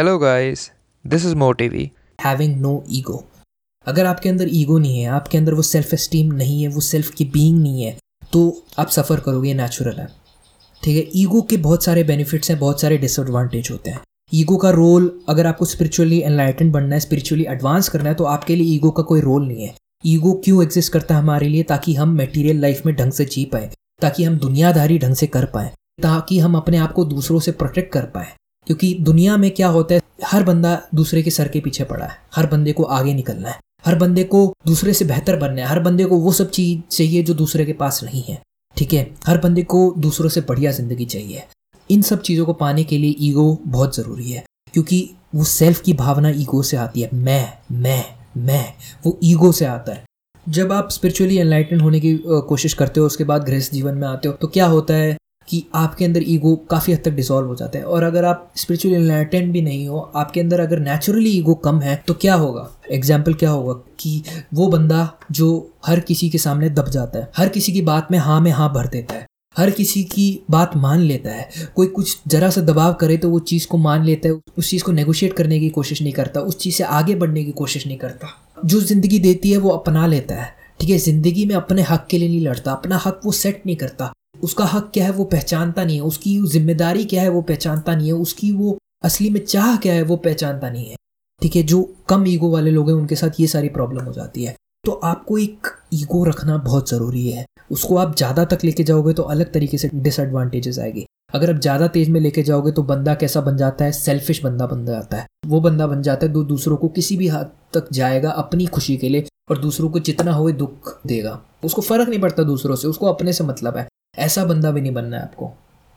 Hello guys, this is MoTV. Having no ego अगर आपके अंदर ईगो नहीं है आपके अंदर वो सेल्फ एस्टीम नहीं है वो सेल्फ की बीइंग नहीं है तो आप सफ़र करोगे नेचुरल है। ठीक है? ईगो के बहुत सारे बेनिफिट्स हैं बहुत सारे डिसएडवांटेज होते हैं। ईगो का रोल अगर आपको स्पिरिचुअली एनलाइटन बनना है स्पिरिचुअली एडवांस करना है तो आपके लिए ईगो का कोई रोल नहीं है। ईगो क्यों एग्जिस्ट करता है हमारे लिए? ताकि हम मटेरियल लाइफ में ढंग से जी पाए ताकि हम दुनियादारी ढंग से कर पाए ताकि हम अपने आप को दूसरों से प्रोटेक्ट कर पाए। क्योंकि दुनिया में क्या होता है, हर बंदा दूसरे के सर के पीछे पड़ा है। हर बंदे को आगे निकलना है। हर बंदे को दूसरे से बेहतर बनना है। हर बंदे को वो सब चीज़ चाहिए जो दूसरे के पास नहीं है। ठीक है? हर बंदे को दूसरों से बढ़िया ज़िंदगी चाहिए। इन सब चीज़ों को पाने के लिए ईगो बहुत ज़रूरी है। क्योंकि वो सेल्फ की भावना ईगो से आती है। मैं मैं मैं, वो ईगो से आता है। जब आप स्पिरिचुअली एनलाइटन होने की कोशिश करते हो, उसके बाद गृहस्थ जीवन में आते हो तो क्या होता है? कि आपके अंदर ईगो काफ़ी हद तक डिसॉल्व हो जाता है। और अगर आप स्पिरिचुअली एनलाइटेंड भी नहीं हो, आपके अंदर अगर नेचुरली ईगो कम है तो क्या होगा? एग्ज़ाम्पल क्या होगा? कि वो बंदा जो हर किसी के सामने दब जाता है, हर किसी की बात में हाँ में हाँ भर देता है, हर किसी की बात मान लेता है। कोई कुछ जरा सा दबाव करे तो वो चीज़ को मान लेता है, उस चीज़ को नेगोशिएट करने की कोशिश नहीं करता, उस चीज़ से आगे बढ़ने की कोशिश नहीं करता। जो ज़िंदगी देती है वो अपना लेता है, ठीक है? ज़िंदगी में अपने हक के लिए नहीं लड़ता, अपना हक वो सेट नहीं करता। उसका हक क्या है वो पहचानता नहीं है, उसकी ज़िम्मेदारी क्या है वो पहचानता नहीं है, उसकी वो असली में चाह क्या है वो पहचानता नहीं है। ठीक है, जो कम ईगो वाले लोग हैं, उनके साथ ये सारी प्रॉब्लम हो जाती है। तो आपको एक ईगो रखना बहुत ज़रूरी है। उसको आप ज़्यादा तक लेके जाओगे तो अलग तरीके से डिसएडवांटेजेस आएगी। अगर आप ज़्यादा तेज में लेके जाओगे तो बंदा कैसा बन जाता है? सेल्फिश बंदा बन जाता है। वो बंदा बन जाता है दो दूसरों को किसी भी हद तक जाएगा अपनी खुशी के लिए और दूसरों को जितना हो दुख देगा। उसको फ़र्क नहीं पड़ता दूसरों से, उसको अपने से मतलब है। ऐसा बंदा भी नहीं बनना है आपको।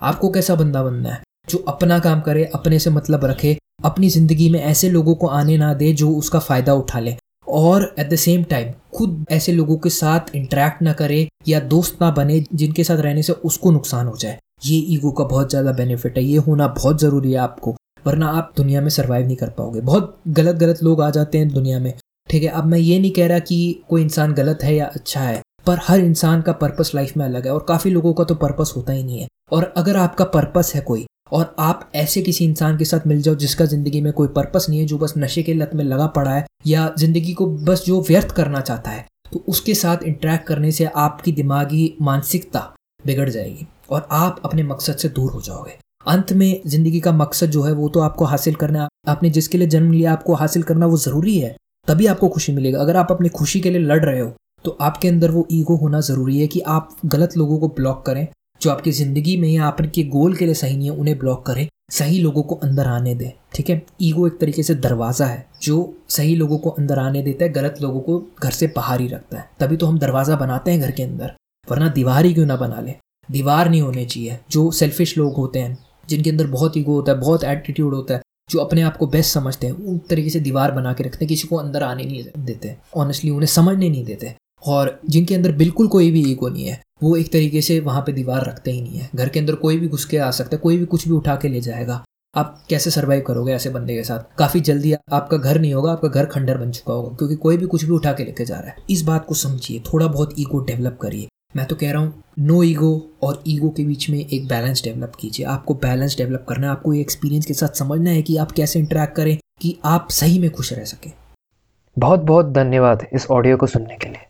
आपको कैसा बंदा बनना है? जो अपना काम करे, अपने से मतलब रखे, अपनी ज़िंदगी में ऐसे लोगों को आने ना दे जो उसका फ़ायदा उठा ले। और एट द सेम टाइम खुद ऐसे लोगों के साथ इंटरेक्ट ना करे या दोस्त ना बने जिनके साथ रहने से उसको नुकसान हो जाए। ये ईगो का बहुत ज़्यादा बेनिफिट है। ये होना बहुत ज़रूरी है आपको, वरना आप दुनिया में सर्वाइव नहीं कर पाओगे। बहुत गलत गलत लोग आ जाते हैं दुनिया में। ठीक है, अब मैं ये नहीं कह रहा कि कोई इंसान गलत है या अच्छा है। पर हर इंसान का पर्पस लाइफ में अलग है और काफ़ी लोगों का तो पर्पस होता ही नहीं है। और अगर आपका पर्पस है कोई और आप ऐसे किसी इंसान के साथ मिल जाओ जिसका ज़िंदगी में कोई पर्पस नहीं है, जो बस नशे के लत में लगा पड़ा है या ज़िंदगी को बस जो व्यर्थ करना चाहता है तो उसके साथ इंटरेक्ट करने से आपकी दिमागी मानसिकता बिगड़ जाएगी और आप अपने मकसद से दूर हो जाओगे। अंत में ज़िंदगी का मकसद जो है वो तो आपको हासिल करना, आपने जिसके लिए जन्म लिया, आपको हासिल करना वो ज़रूरी है, तभी आपको खुशी मिलेगा। अगर आप अपनी खुशी के लिए लड़ रहे हो तो आपके अंदर वो ईगो होना ज़रूरी है कि आप गलत लोगों को ब्लॉक करें, जो आपकी ज़िंदगी में या आपके गोल के लिए सही नहीं है, उन्हें ब्लॉक करें, सही लोगों को अंदर आने दें, ठीक है? ईगो एक तरीके से दरवाज़ा है, जो सही लोगों को अंदर आने देता है, गलत लोगों को घर से बाहर ही रखता है। तभी तो हम दरवाज़ा बनाते हैं घर के अंदर, वरना दीवार ही क्यों ना बना लें? दीवार नहीं होनी चाहिए, जो सेल्फिश लोग होते हैं, जिनके अंदर बहुत ईगो होता है, बहुत एटीट्यूड होता है, जो अपने आप को बेस्ट समझते हैं, उन तरीके से दीवार बना के रखते हैं, किसी को अंदर आने नहीं देते ऑनेस्टली उन्हें समझने नहीं देते। और जिनके अंदर बिल्कुल कोई भी ईगो नहीं है, वो एक तरीके से वहाँ पे दीवार रखते ही नहीं है। घर के अंदर कोई भी घुस के आ सकता है, कोई भी कुछ भी उठा के ले जाएगा। आप कैसे सर्वाइव करोगे ऐसे बंदे के साथ? काफ़ी जल्दी आपका घर नहीं होगा, आपका घर खंडर बन चुका होगा, क्योंकि कोई भी कुछ भी उठा के लेके जा रहा है। इस बात को समझिए, थोड़ा बहुत ईगो डेवलप करिए। मैं तो कह रहा हूँ नो ईगो और ईगो के बीच में एक बैलेंस डेवलप कीजिए। आपको बैलेंस डेवलप करना है, आपको ये एक्सपीरियंस के साथ समझना है कि आप कैसे इंटरेक्ट करें, कि आप सही में खुश रह सकें। बहुत बहुत धन्यवाद इस ऑडियो को सुनने के लिए।